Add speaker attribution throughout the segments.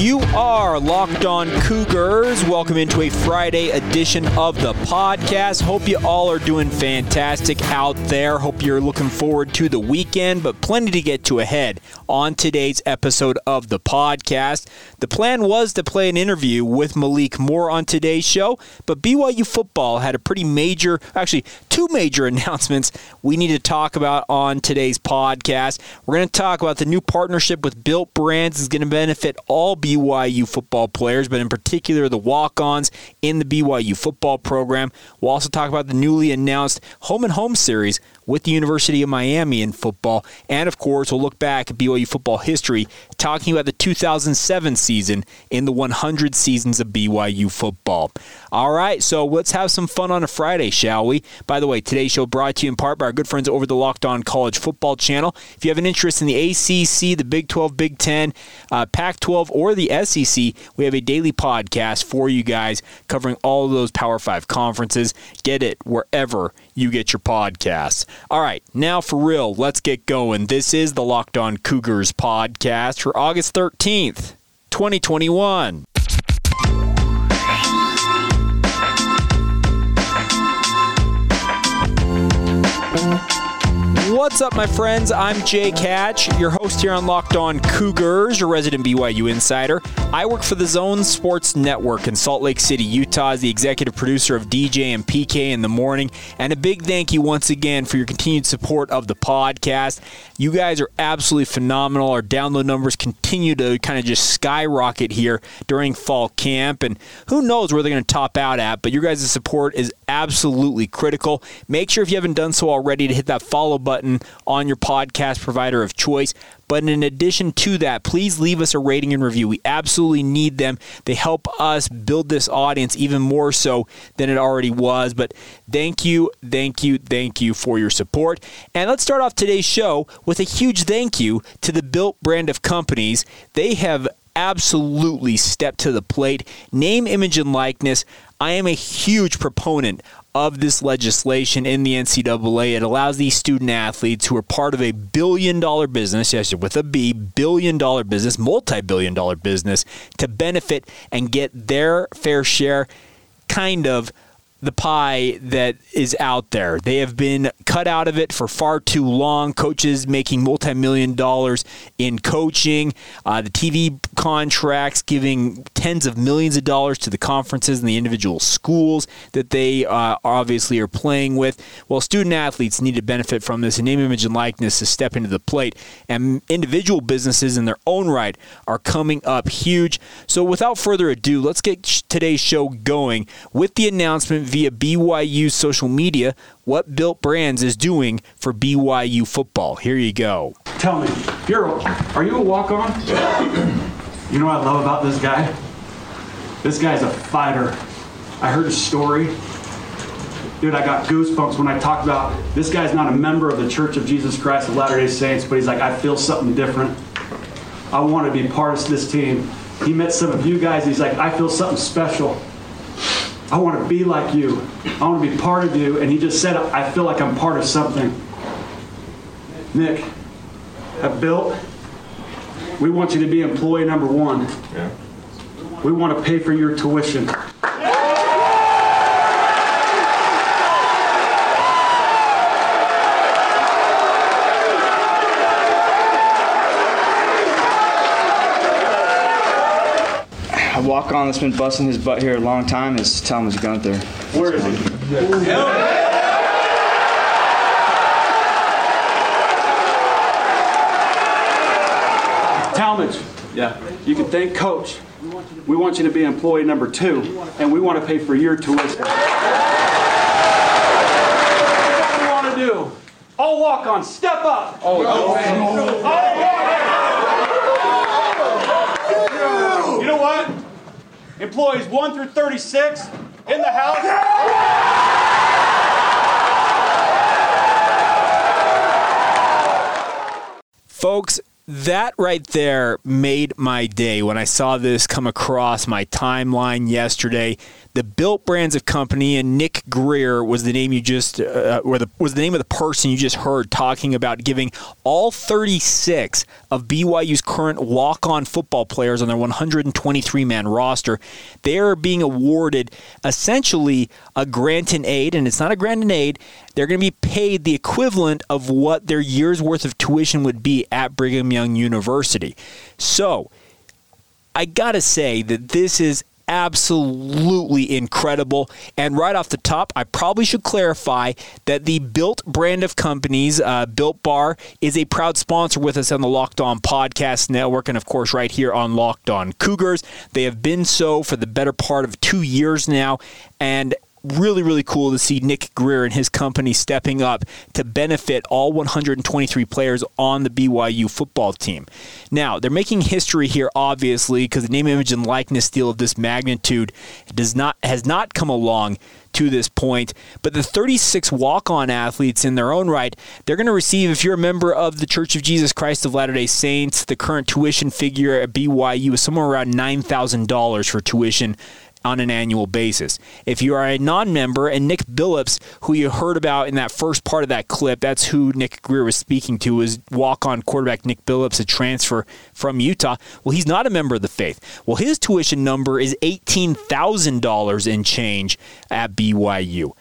Speaker 1: You are Locked On Cougars. Welcome into a Friday edition of the podcast. Hope you all are doing fantastic out there. Hope you're looking forward to the weekend, but plenty to get to ahead on today's episode of the podcast. The plan was to play an interview with Malik Moore on today's show, but BYU football had a pretty major, actually, two major announcements we need to talk about on today's podcast. We're going to talk about the new partnership with Built Brands is going to benefit all BYU football players, but in particular the walk ons in the BYU football program. We'll also talk about the newly announced Home and Home series with the University of Miami in football. And of course, we'll look back at BYU football history, talking about the 2007 season in the 100 seasons of BYU football. All right, so let's have some fun on a Friday, shall we? By the way, today's show brought to you in part by our good friends over the Locked On College Football channel. If you have an interest in the ACC, the Big 12, Big 10, uh, Pac 12, or the SEC, we have a daily podcast for you guys covering all of those Power 5 conferences. Get it wherever you get your podcasts. All right, now for real, let's get going. This is the Locked On Cougars podcast for August 13th, 2021. What's up, my friends? I'm Jake Hatch, your host here on Locked On Cougars, your resident BYU insider. I work for the Zone Sports Network in Salt Lake City, Utah, as the executive producer of DJ and PK in the morning. And a big thank you once again for your continued support of the podcast. You guys are absolutely phenomenal. Our download numbers continue to kind of just skyrocket here during fall camp. And who knows where they're going to top out at, but your guys' support is absolutely critical. Make sure if you haven't done so already to hit that follow button on your podcast provider of choice. But in addition to that, please leave us a rating and review. We absolutely need them. They help us build this audience even more so than it already was. But thank you, thank you, thank you for your support. And let's start off today's show with a huge thank you to the Built brand of companies. They have absolutely stepped to the plate. Name, image, and likeness. I am a huge proponent of this legislation in the NCAA. It allows these student athletes who are part of a billion dollar business, yes, with a B, billion dollar business, multi billion dollar business, to benefit and get their fair share, kind of the pie that is out there. They have been cut out of it for far too long. Coaches making multi million dollars in coaching, uh, the TV contracts giving tens of millions of dollars to the conferences and the individual schools that they uh, obviously are playing with. Well, student athletes need to benefit from this, and name, image, and likeness to step into the plate. And individual businesses in their own right are coming up huge. So, without further ado, let's get today's show going with the announcement via BYU social media what Built Brands is doing for BYU football. Here you go.
Speaker 2: Tell me, you're a, are you a walk on? you know what I love about this guy? This guy's a fighter. I heard his story. Dude, I got goosebumps when I talked about this guy's not a member of the Church of Jesus Christ of Latter day Saints, but he's like, I feel something different. I want to be part of this team. He met some of you guys. He's like, I feel something special. I want to be like you. I want to be part of you. And he just said, I feel like I'm part of something. Nick, at Built, we want you to be employee number one. Yeah. We want to pay for your tuition.
Speaker 3: A walk on that's been busting his butt here a long time is Thomas Gunther.
Speaker 2: Where is he? Talmadge. Yeah. You can thank Coach. We want you to be employee number two, and we want to pay for your tuition. What do you want to do? All walk on, step up. Oh, You know what? Employees 1 through 36 in the house.
Speaker 1: Folks, that right there made my day when I saw this come across my timeline yesterday the Built Brands of Company, and Nick Greer was the name you just, uh, or the was the name of the person you just heard talking about giving all 36 of BYU's current walk-on football players on their 123-man roster. They are being awarded essentially a grant in aid, and it's not a grant in aid. They're going to be paid the equivalent of what their year's worth of tuition would be at Brigham Young University. So. I gotta say that this is absolutely incredible. And right off the top, I probably should clarify that the Built brand of companies, uh, Built Bar, is a proud sponsor with us on the Locked On Podcast Network, and of course, right here on Locked On Cougars. They have been so for the better part of two years now. And really, really cool to see Nick Greer and his company stepping up to benefit all 123 players on the BYU football team. Now, they're making history here, obviously, because the name, image, and likeness deal of this magnitude does not has not come along to this point. But the 36 walk on athletes in their own right, they're going to receive, if you're a member of the Church of Jesus Christ of Latter day Saints, the current tuition figure at BYU is somewhere around $9,000 for tuition on an annual basis. If you are a non member, and Nick Billups, who you heard about in that first part of that clip, that's who Nick Greer was speaking to, was walk on quarterback Nick Billups, a transfer from Utah. Well, he's not a member of the faith. Well, his tuition number is $18,000 in change at BYU.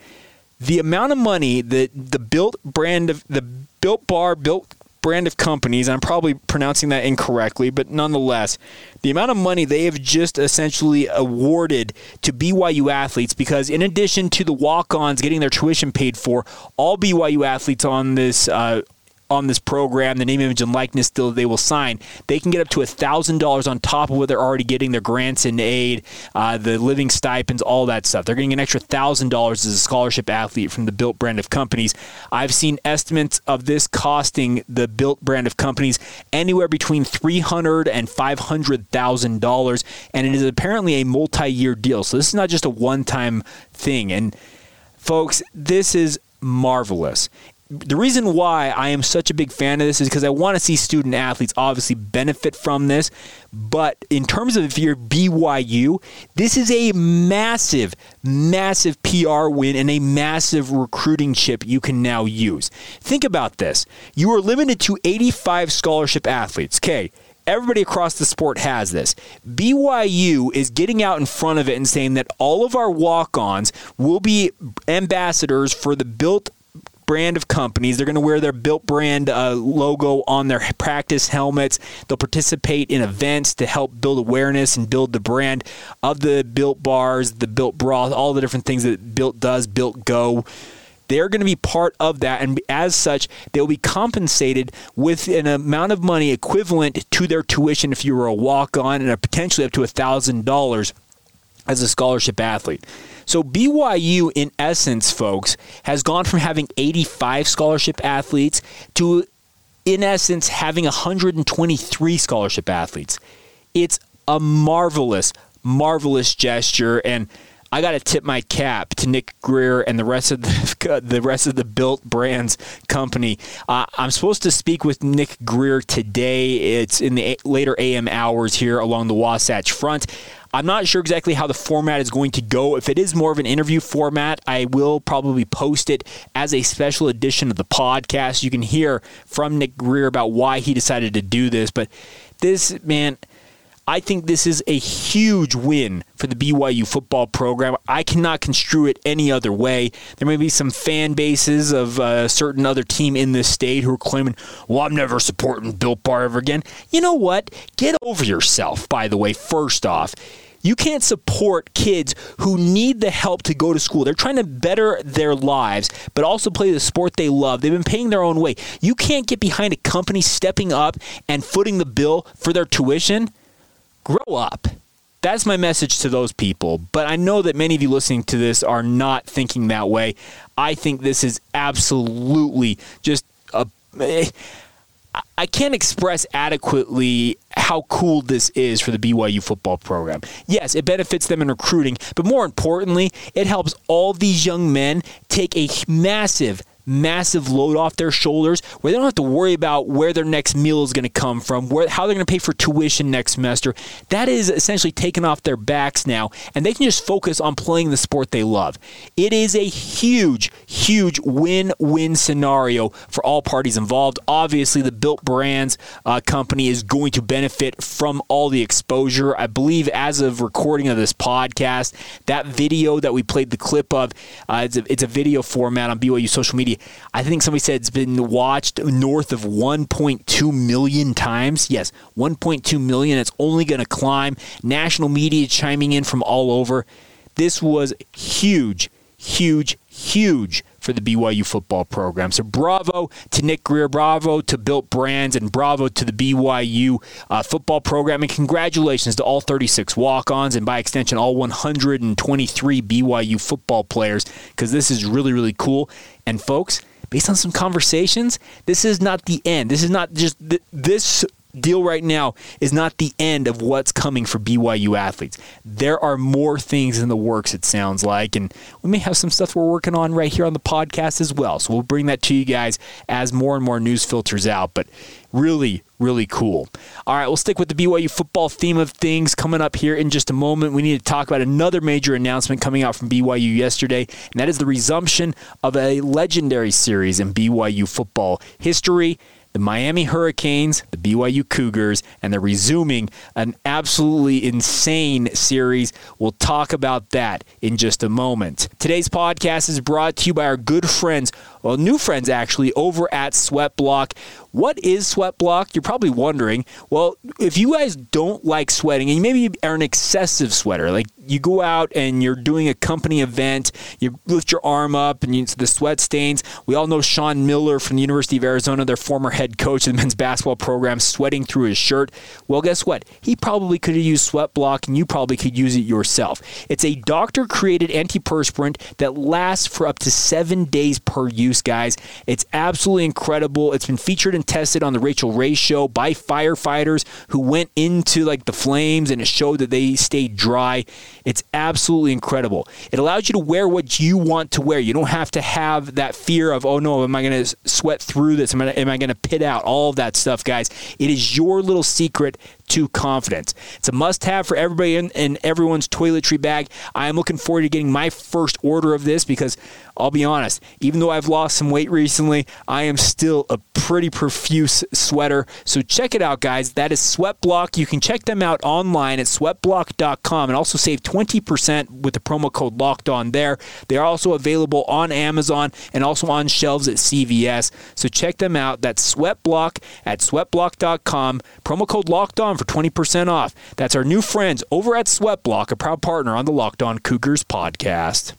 Speaker 1: The amount of money that the built brand of the built bar, built brand of companies, I'm probably pronouncing that incorrectly, but nonetheless, the amount of money they have just essentially awarded to BYU athletes because, in addition to the walk ons getting their tuition paid for, all BYU athletes on this uh, on this program, the name, image, and likeness deal they will sign, they can get up to $1,000 on top of what they're already getting their grants and aid, uh, the living stipends, all that stuff. They're getting an extra $1,000 as a scholarship athlete from the Built brand of companies. I've seen estimates of this costing the Built brand of companies anywhere between $300 and $500,000, and it is apparently a multi year deal. So this is not just a one time thing. And folks, this is marvelous the reason why I am such a big fan of this is because I want to see student athletes obviously benefit from this. But in terms of if you're BYU, this is a massive, massive PR win and a massive recruiting chip you can now use. Think about this you are limited to 85 scholarship athletes. Okay. Everybody across the sport has this. BYU is getting out in front of it and saying that all of our walk ons will be ambassadors for the Built brand of companies. They're going to wear their Built brand uh, logo on their practice helmets. They'll participate in events to help build awareness and build the brand of the Built bars, the Built broth, all the different things that Built does, Built Go they're going to be part of that and as such they'll be compensated with an amount of money equivalent to their tuition if you were a walk-on and potentially up to $1000 as a scholarship athlete so BYU, in essence, folks, has gone from having 85 scholarship athletes to, in essence, having 123 scholarship athletes. It's a marvelous, marvelous gesture, and I got to tip my cap to Nick Greer and the rest of the the rest of the Built Brands company. Uh, I'm supposed to speak with Nick Greer today. It's in the later AM hours here along the Wasatch Front. I'm not sure exactly how the format is going to go. If it is more of an interview format, I will probably post it as a special edition of the podcast. You can hear from Nick Greer about why he decided to do this. But this, man, I think this is a huge win for the BYU football program. I cannot construe it any other way. There may be some fan bases of a certain other team in this state who are claiming, well, I'm never supporting Built Bar ever again. You know what? Get over yourself, by the way, first off. You can't support kids who need the help to go to school. They're trying to better their lives, but also play the sport they love. They've been paying their own way. You can't get behind a company stepping up and footing the bill for their tuition grow up. That's my message to those people. But I know that many of you listening to this are not thinking that way. I think this is absolutely just a. I can't express adequately how cool this is for the BYU football program. Yes, it benefits them in recruiting, but more importantly, it helps all these young men take a massive, massive load off their shoulders where they don't have to worry about where their next meal is going to come from, where how they're going to pay for tuition next semester. That is essentially taken off their backs now, and they can just focus on playing the sport they love. It is a huge, huge win-win scenario for all parties involved. Obviously, the Built Brands uh, company is going to benefit from all the exposure. I believe as of recording of this podcast, that video that we played the clip of, uh, it's, a, it's a video format on BYU social media. I think somebody said it's been watched north of 1.2 million times. Yes, 1.2 million. It's only going to climb. National media chiming in from all over. This was huge, huge, huge for the BYU football program. So bravo to Nick Greer, bravo to Built Brands, and bravo to the BYU uh, football program. And congratulations to all 36 walk ons and by extension, all 123 BYU football players because this is really, really cool. And folks, based on some conversations, this is not the end. This is not just th- this deal right now is not the end of what's coming for BYU athletes. There are more things in the works, it sounds like, and we may have some stuff we're working on right here on the podcast as well. So we'll bring that to you guys as more and more news filters out. But really, really cool. All right, we'll stick with the BYU football theme of things coming up here in just a moment. We need to talk about another major announcement coming out from BYU yesterday, and that is the resumption of a legendary series in BYU football history the Miami Hurricanes, the BYU Cougars, and they're resuming an absolutely insane series. We'll talk about that in just a moment. Today's podcast is brought to you by our good friends, well, new friends actually, over at Sweatblock. What is Sweatblock? You're probably wondering. Well, if you guys don't like sweating and you maybe are an excessive sweater, like you go out and you're doing a company event, you lift your arm up and you, the sweat stains. We all know Sean Miller from the University of Arizona, their former head coach of the men's basketball program, sweating through his shirt. Well, guess what? He probably could have used Sweatblock and you probably could use it yourself. It's a doctor created antiperspirant that lasts for up to seven days per use, guys. It's absolutely incredible. It's been featured and tested on the Rachael Ray show by firefighters who went into like the flames and it showed that they stayed dry. It's absolutely incredible. It allows you to wear what you want to wear. You don't have to have that fear of, oh no, am I going to sweat through this? Am I, am I going to pit out? All of that stuff, guys. It is your little secret to confidence. It's a must have for everybody in, in everyone's toiletry bag. I am looking forward to getting my first order of this because I'll be honest, even though I've lost some weight recently, I am still a pretty profuse sweater. So check it out, guys. That is Sweatblock. You can check them out online at sweatblock.com and also save 20% with the promo code locked on there. They are also available on Amazon and also on shelves at CVS. So check them out. That's Sweatblock at sweatblock.com. Promo code locked on for 20% off. That's our new friends over at Sweatblock, a proud partner on the Locked On Cougars podcast.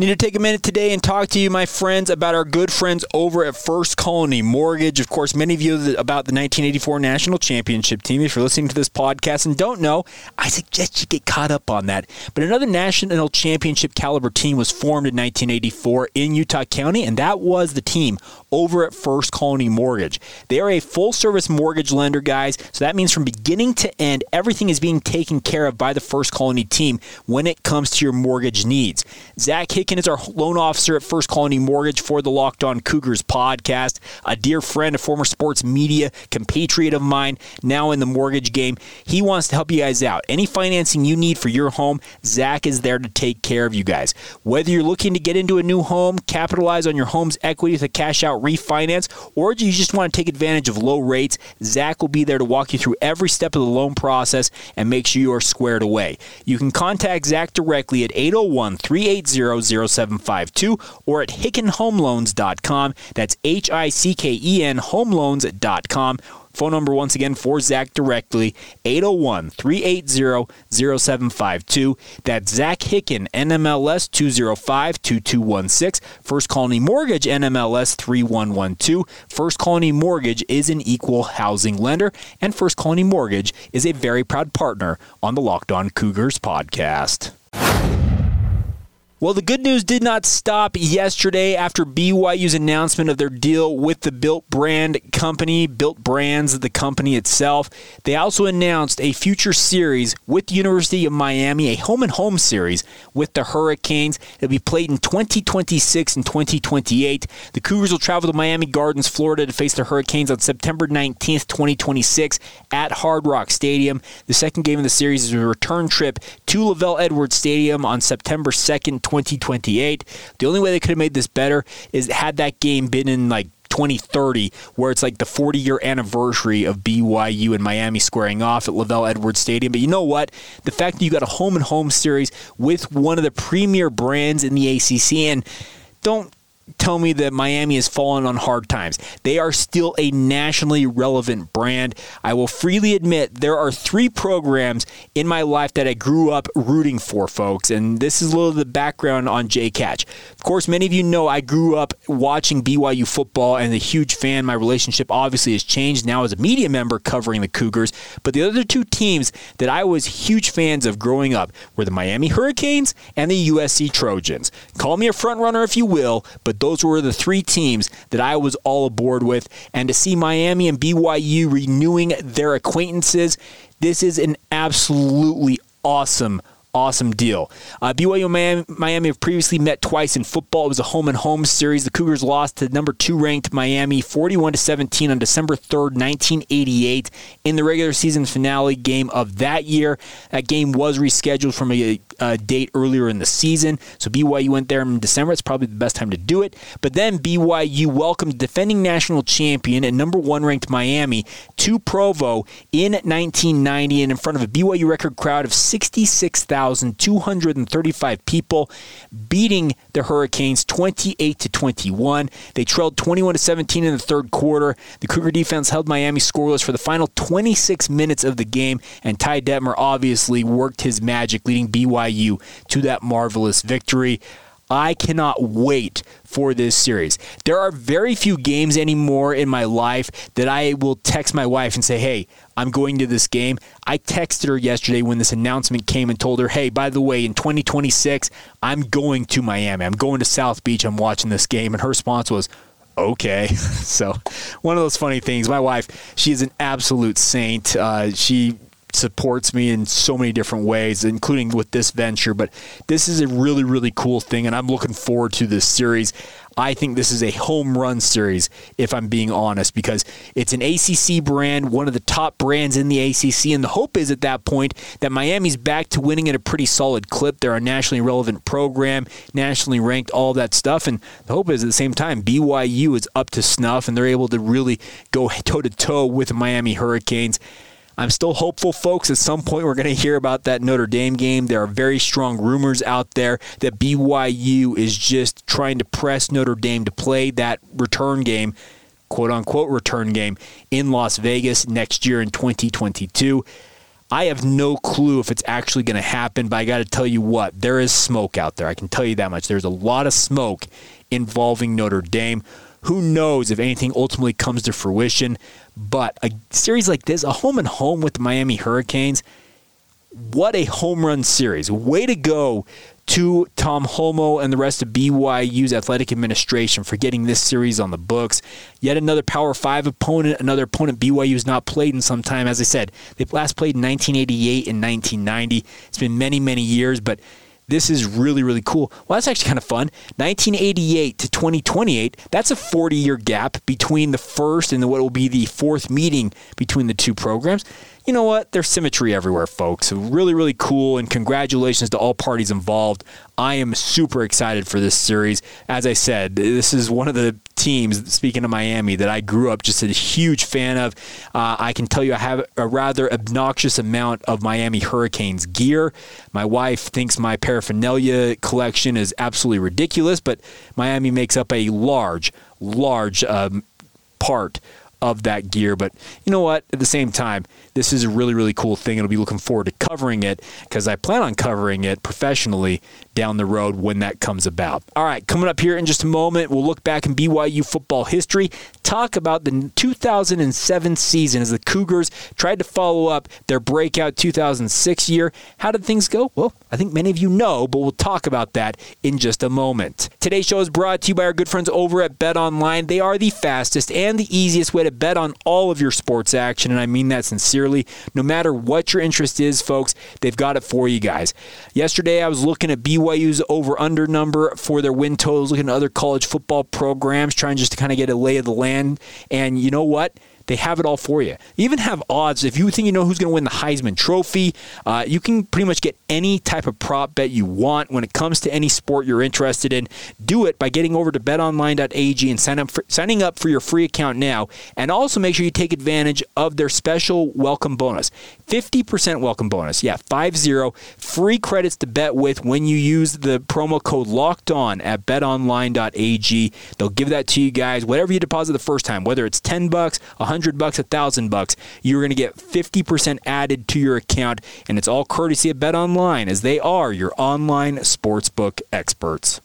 Speaker 1: Need to take a minute today and talk to you, my friends, about our good friends over at First Colony Mortgage. Of course, many of you about the 1984 National Championship team. If you're listening to this podcast and don't know, I suggest you get caught up on that. But another National Championship caliber team was formed in 1984 in Utah County, and that was the team over at First Colony Mortgage. They are a full service mortgage lender, guys. So that means from beginning to end, everything is being taken care of by the First Colony team when it comes to your mortgage needs. Zach Hick is our loan officer at First Colony Mortgage for the Locked On Cougars podcast, a dear friend, a former sports media compatriot of mine, now in the mortgage game. He wants to help you guys out. Any financing you need for your home, Zach is there to take care of you guys. Whether you're looking to get into a new home, capitalize on your home's equity with a cash out refinance, or do you just want to take advantage of low rates, Zach will be there to walk you through every step of the loan process and make sure you are squared away. You can contact Zach directly at 801 380 0752 or at hickenhomeloans.com. That's H I C K E N homeloans.com. Phone number once again for Zach directly, 801 380 0752. That's Zach Hicken, NMLS 205 2216. First Colony Mortgage, NMLS 3112. First Colony Mortgage is an equal housing lender, and First Colony Mortgage is a very proud partner on the Locked On Cougars podcast. Well, the good news did not stop yesterday after BYU's announcement of their deal with the Built Brand Company, Built Brands, the company itself. They also announced a future series with the University of Miami, a home and home series with the Hurricanes. It'll be played in 2026 and 2028. The Cougars will travel to Miami Gardens, Florida to face the Hurricanes on September 19th, 2026 at Hard Rock Stadium. The second game of the series is a return trip to LaVell Edwards Stadium on September 2nd, 2028. The only way they could have made this better is had that game been in like 2030, where it's like the 40 year anniversary of BYU and Miami squaring off at LaVell Edwards Stadium. But you know what? The fact that you got a home and home series with one of the premier brands in the ACC, and don't tell me that Miami has fallen on hard times. They are still a nationally relevant brand. I will freely admit there are three programs in my life that I grew up rooting for, folks, and this is a little of the background on Jake Hatch. Of course, many of you know I grew up watching BYU football and a huge fan. My relationship obviously has changed now as a media member covering the Cougars, but the other two teams that I was huge fans of growing up were the Miami Hurricanes and the USC Trojans. Call me a front runner if you will, but those were the three teams that I was all aboard with. And to see Miami and BYU renewing their acquaintances, this is an absolutely awesome awesome deal. Uh, BYU and Miami, have previously met twice in football. It was a home and home series. The Cougars lost to number two ranked Miami 41 to 17 on December 3rd, 1988, in the regular season finale game of that year. That game was rescheduled from a, a date earlier in the season, so BYU went there in December. It's probably the best time to do it. But then BYU welcomed defending national champion and number one ranked Miami to Provo in 1990 and in front of a BYU record crowd of 66,235 people, beating the Hurricanes 28 to 21. They trailed 21 to 17 in the third quarter. The Cougar defense held Miami scoreless for the final 26 minutes of the game, and Ty Detmer obviously worked his magic, leading BYU to that marvelous victory. I cannot wait for this series. There are very few games anymore in my life that I will text my wife and say, hey, I'm going to this game. I texted her yesterday when this announcement came and told her, hey, by the way, in 2026, I'm going to Miami. I'm going to South Beach. I'm watching this game. And her response was, okay. so, one of those funny things. My wife, she is an absolute saint. Uh, she supports me in so many different ways, including with this venture. But this is a really, really cool thing, and I'm looking forward to this series. I think this is a home run series, if I'm being honest, because it's an ACC brand, one of the top brands in the ACC. And the hope is at that point that Miami's back to winning at a pretty solid clip. They're a nationally relevant program, nationally ranked, all that stuff. And the hope is at the same time, BYU is up to snuff and they're able to really go toe to toe with Miami Hurricanes. I'm still hopeful, folks. At some point, we're going to hear about that Notre Dame game. There are very strong rumors out there that BYU is just trying to press Notre Dame to play that return game, quote unquote return game, in Las Vegas next year in 2022. I have no clue if it's actually going to happen, but I got to tell you what, there is smoke out there. I can tell you that much. There's a lot of smoke involving Notre Dame. Who knows if anything ultimately comes to fruition? But a series like this, a home and home with the Miami Hurricanes, what a home run series. Way to go to Tom Holmoe and the rest of BYU's athletic administration for getting this series on the books. Yet another Power 5 opponent, another opponent BYU has not played in some time. As I said, they last played in 1988 and 1990. It's been many, many years, but this is really, really cool. Well, that's actually kind of fun. 1988 to 2028, that's a 40 year gap between the first and what will be the fourth meeting between the two programs you know what? There's symmetry everywhere, folks. Really, really cool. And congratulations to all parties involved. I am super excited for this series. As I said, this is one of the teams, speaking of Miami, that I grew up just a huge fan of. Uh, I can tell you I have a rather obnoxious amount of Miami Hurricanes gear. My wife thinks my paraphernalia collection is absolutely ridiculous, but Miami makes up a large, large um, part of that gear. But you know what? At the same time, this is a really, really cool thing. And I'll be looking forward to covering it because I plan on covering it professionally down the road when that comes about. All right, coming up here in just a moment, we'll look back in BYU football history, talk about the 2007 season as the Cougars tried to follow up their breakout 2006 year. How did things go? Well, I think many of you know, but we'll talk about that in just a moment. Today's show is brought to you by our good friends over at Bet Online. They are the fastest and the easiest way to bet on all of your sports action, and I mean that sincerely. No matter what your interest is, folks, they've got it for you guys. Yesterday, I was looking at BYU's over under number for their win totals, looking at other college football programs, trying just to kind of get a lay of the land. And you know what? They have it all for you. Even have odds. If you think you know who's going to win the Heisman Trophy, uh, you can pretty much get any type of prop bet you want when it comes to any sport you're interested in. Do it by getting over to betonline.ag and sign up for, signing up for your free account now. And also make sure you take advantage of their special welcome bonus 50% welcome bonus. Yeah, 5 free credits to bet with when you use the promo code locked on at betonline.ag. They'll give that to you guys, whatever you deposit the first time, whether it's 10 bucks, 100 hundred bucks, a thousand bucks, you're going to get 50% added to your account, and it's all courtesy of Bet Online, as they are your online sportsbook experts.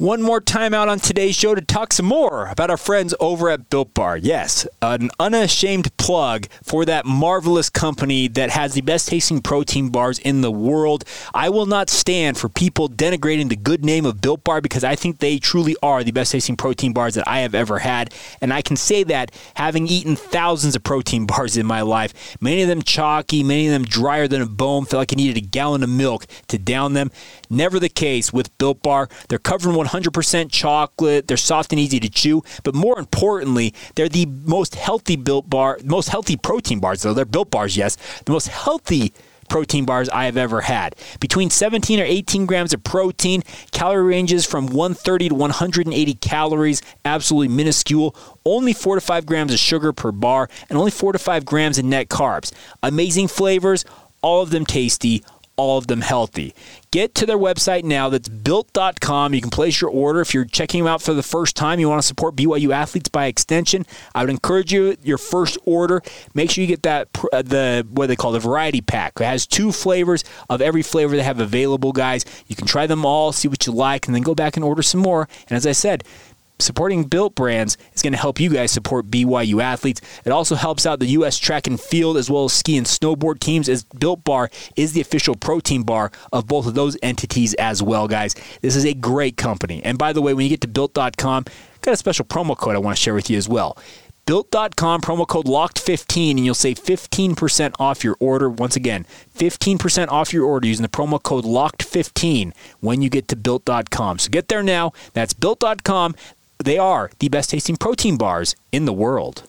Speaker 1: One more time out on today's show to talk some more about our friends over at Built Bar. Yes, an unashamed plug for that marvelous company that has the best tasting protein bars in the world. I will not stand for people denigrating the good name of Built Bar because I think they truly are the best tasting protein bars that I have ever had. And I can say that having eaten thousands of protein bars in my life, many of them chalky, many of them drier than a bone, felt like I needed a gallon of milk to down them. Never the case with Built Bar. They're covered in 100% chocolate. They're soft and easy to chew, but more importantly, they're the most healthy built bar, most healthy protein bars. Though they're built bars, yes, the most healthy protein bars I have ever had. Between 17 or 18 grams of protein, calorie ranges from 130 to 180 calories, absolutely minuscule. Only 4 to 5 grams of sugar per bar, and only 4 to 5 grams in net carbs. Amazing flavors, all of them tasty, all of them healthy. Get to their website now. That's built.com. You can place your order. If you're checking them out for the first time, you want to support BYU athletes by extension, I would encourage you, your first order, make sure you get that, uh, the what they call the variety pack. It has two flavors of every flavor they have available, guys. You can try them all, see what you like, and then go back and order some more. And as I said, supporting built brands is going to help you guys support BYU athletes. It also helps out the U.S. track and field as well as ski and snowboard teams, as Built Bar is the official protein bar of both of those entities as well, guys. This is a great company. And by the way, when you get to built.com, got a special promo code I want to share with you as well. Built.com, promo code LOCKED15, and you'll save 15% off your order. Once again, 15% off your order using the promo code LOCKED15 when you get to Built.com. So get there now. That's Built.com. They are the best tasting protein bars in the world.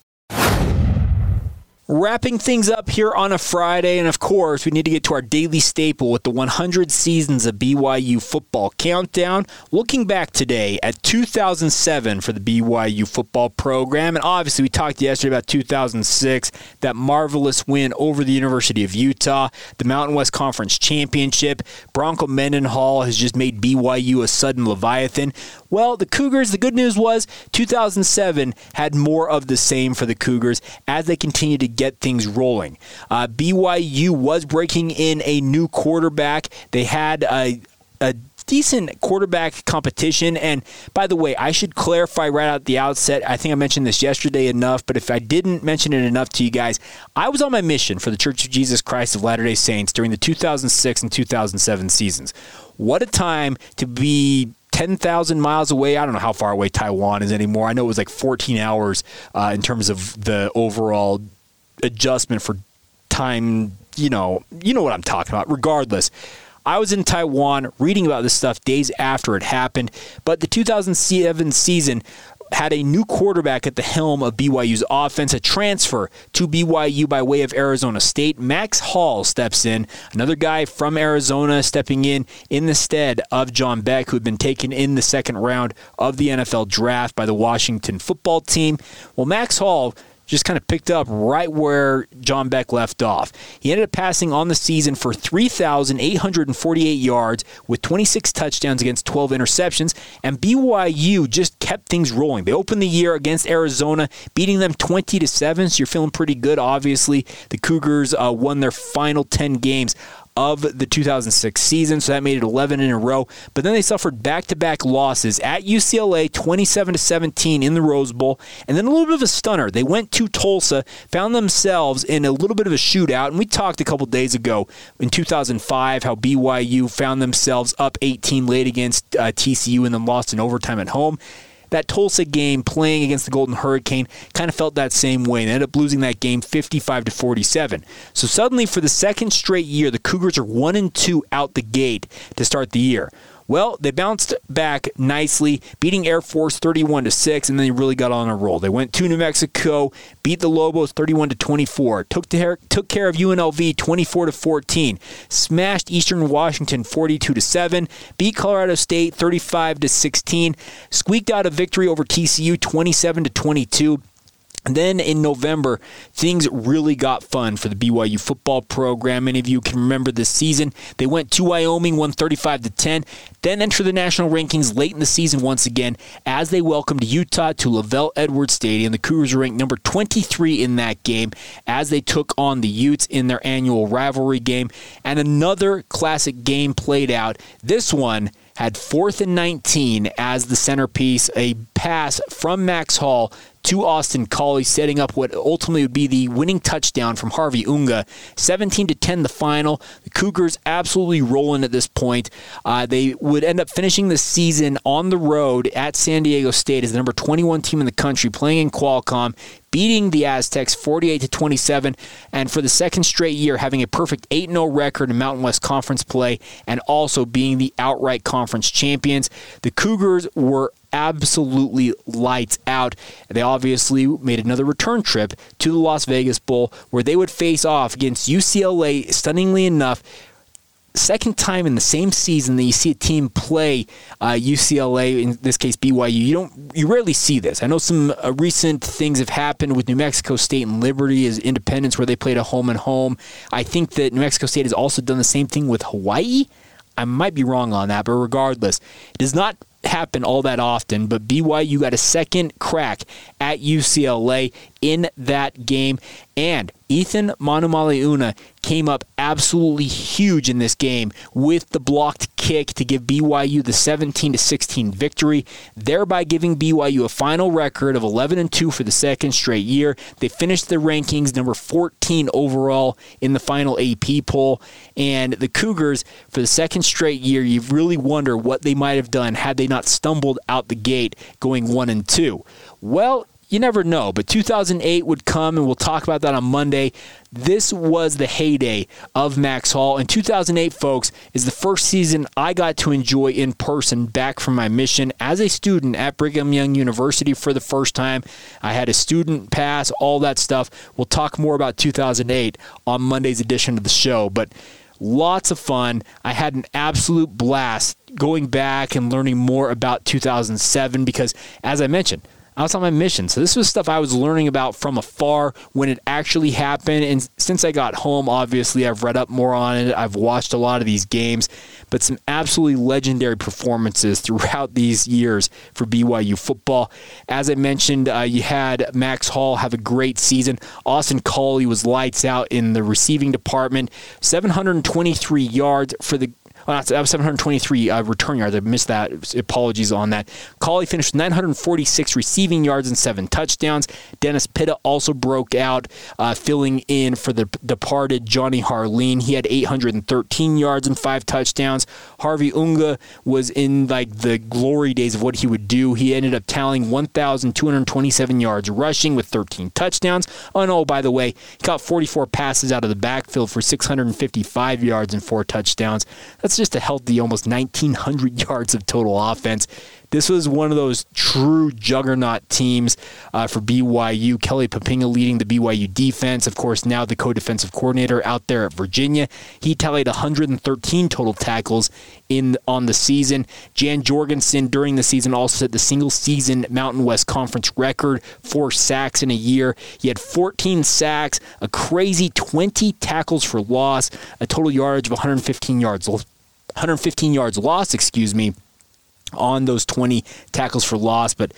Speaker 1: Wrapping things up here on a Friday, and of course, we need to get to our daily staple with the 100 seasons of BYU football countdown. Looking back today at 2007 for the BYU football program, and obviously, we talked yesterday about 2006, that marvelous win over the University of Utah, the Mountain West Conference Championship. Bronco Mendenhall has just made BYU a sudden Leviathan. Well, the Cougars, the good news was 2007 had more of the same for the Cougars as they continued to get things rolling. Uh, BYU was breaking in a new quarterback. They had a, a decent quarterback competition. And by the way, I should clarify right out the outset. I think I mentioned this yesterday enough, but if I didn't mention it enough to you guys, I was on my mission for the Church of Jesus Christ of Latter day Saints during the 2006 and 2007 seasons. What a time to be 10,000 miles away. I don't know how far away Taiwan is anymore. I know it was like 14 hours uh, in terms of the overall adjustment for time. You know, you know what I'm talking about. Regardless, I was in Taiwan reading about this stuff days after it happened. But the 2007 season had a new quarterback at the helm of BYU's offense, a transfer to BYU by way of Arizona State. Max Hall steps in, another guy from Arizona stepping in in the stead of John Beck, who had been taken in the second round of the NFL draft by the Washington football team. Well, Max Hall just kind of picked up right where John Beck left off. He ended up passing on the season for 3,848 yards with 26 touchdowns against 12 interceptions, and BYU just kept things rolling. They opened the year against Arizona, beating them 20 to 7, so you're feeling pretty good, obviously. The Cougars uh, won their final 10 games of the 2006 season, so that made it 11 in a row. But then they suffered back-to-back losses at UCLA, 27 to 17 in the Rose Bowl, and then a little bit of a stunner. They went to Tulsa, found themselves in a little bit of a shootout, and we talked a couple days ago in 2005 how BYU found themselves up 18 late against uh, TCU and then lost in overtime at home that Tulsa game playing against the Golden Hurricane kind of felt that same way. They ended up losing that game 55 to 47. So suddenly, for the second straight year, the Cougars are one and two out the gate to start the year. Well, they bounced back nicely, beating Air Force 31 to 6, and then they really got on a roll. They went to New Mexico, beat the Lobos 31 to 24, took care, took care of UNLV 24 to 14, smashed Eastern Washington 42 to 7, beat Colorado State 35 to 16, squeaked out a victory over TCU 27 to 22 then in November, things really got fun for the BYU football program. Many of you can remember this season. They went to Wyoming, won 35 to 10, then entered the national rankings late in the season once again as they welcomed Utah to LaVell Edwards Stadium. The Cougars ranked number 23 in that game as they took on the Utes in their annual rivalry game. And another classic game played out. This one had fourth and 19 as the centerpiece, a pass from Max Hall to Austin Collie, setting up what ultimately would be the winning touchdown from Harvey Unga. 17 to 10, the final. The Cougars absolutely rolling at this point. Uh, they would end up finishing the season on the road at San Diego State as the number 21 team in the country, playing in Qualcomm, beating the Aztecs 48 to 27, and for the second straight year having a perfect 8 0 record in Mountain West Conference play, and also being the outright conference champions. The Cougars were absolutely lights out. They obviously made another return trip to the Las Vegas Bowl where they would face off against UCLA, stunningly enough. Second time in the same season that you see a team play uh, UCLA, in this case BYU, you don't, you rarely see this. I know some uh, recent things have happened with New Mexico State and Liberty as Independence, where they played a home and home. I think that New Mexico State has also done the same thing with Hawaii. I might be wrong on that, but regardless, it does not happen all that often, but BYU got a second crack at UCLA in that game. And Eathyn Manumaleuna came up absolutely huge in this game with the blocked kick to give BYU the 17 16 victory, thereby giving BYU a final record of 11 and 2 for the second straight year. They finished the rankings number 14 overall in the final AP poll, and the Cougars for the second straight year, you really wonder what they might have done had they not stumbled out the gate going 1 and 2. Well, you never know. But 2008 would come, and we'll talk about that on Monday. This was the heyday of Max Hall. And 2008, folks, is the first season I got to enjoy in person back from my mission as a student at Brigham Young University for the first time. I had a student pass, all that stuff. We'll talk more about 2008 on Monday's edition of the show. But lots of fun. I had an absolute blast going back and learning more about 2007 because, as I mentioned, I was on my mission. So this was stuff I was learning about from afar when it actually happened. And since I got home, obviously I've read up more on it. I've watched a lot of these games, but some absolutely legendary performances throughout these years for BYU football. As I mentioned, uh, you had Max Hall have a great season. Austin Collie was lights out in the receiving department, 723 yards for the well, that was 723 uh, return yards. I missed that. Apologies on that. Collie finished 946 receiving yards and seven touchdowns. Dennis Pitta also broke out, uh, filling in for the departed Jonny Harline. He had 813 yards and five touchdowns. Harvey Unga was in like the glory days of what he would do. He ended up tallying 1,227 yards rushing with 13 touchdowns. Oh, no, by the way, he caught 44 passes out of the backfield for 655 yards and four touchdowns. That's just a healthy almost 1,900 yards of total offense. this was one of those true juggernaut teams uh, for BYU. Kelly Poppinga leading the BYU defense. Of course, now the co-defensive coordinator out there at Virginia. He tallied 113 total tackles in on the season. Jan Jorgensen during the season also set the single season Mountain West Conference record for sacks in a year. He had 14 sacks, a crazy 20 tackles for loss, a total yardage of 115 yards 115 yards lost, excuse me, on those 20 tackles for loss, but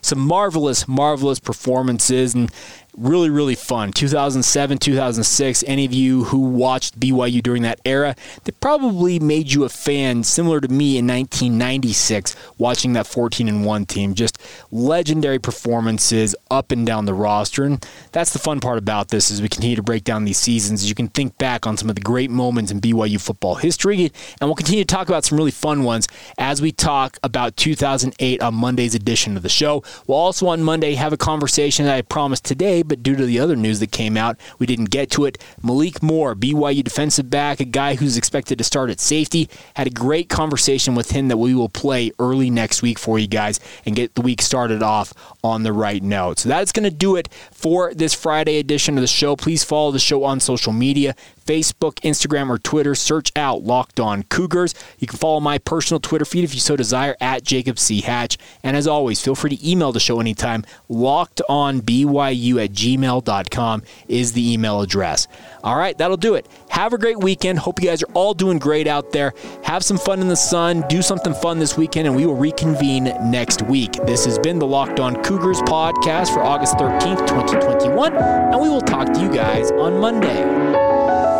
Speaker 1: some marvelous, marvelous performances. And really, really fun. 2007, 2006, any of you who watched BYU during that era, that probably made you a fan similar to me in 1996 watching that 14 and 1 team. Just legendary performances up and down the roster. And that's the fun part about this as we continue to break down these seasons. You can think back on some of the great moments in BYU football history, and we'll continue to talk about some really fun ones as we talk about 2008 on Monday's edition of the show. We'll also on Monday have a conversation that I promised today but due to the other news that came out, we didn't get to it. Malik Moore, BYU defensive back, a guy who's expected to start at safety, had a great conversation with him that we will play early next week for you guys and get the week started off on the right note. So that's going to do it for this Friday edition of the show. Please follow the show on social media. Facebook, Instagram, or Twitter. Search out Locked On Cougars. You can follow my personal Twitter feed if you so desire at Jacob C. Hatch. And as always, feel free to email the show anytime. LockedOnBYU at gmail.com is the email address. All right, that'll do it. Have a great weekend. Hope you guys are all doing great out there. Have some fun in the sun. Do something fun this weekend, and we will reconvene next week. This has been the Locked On Cougars podcast for August 13th, 2021, and we will talk to you guys on Monday.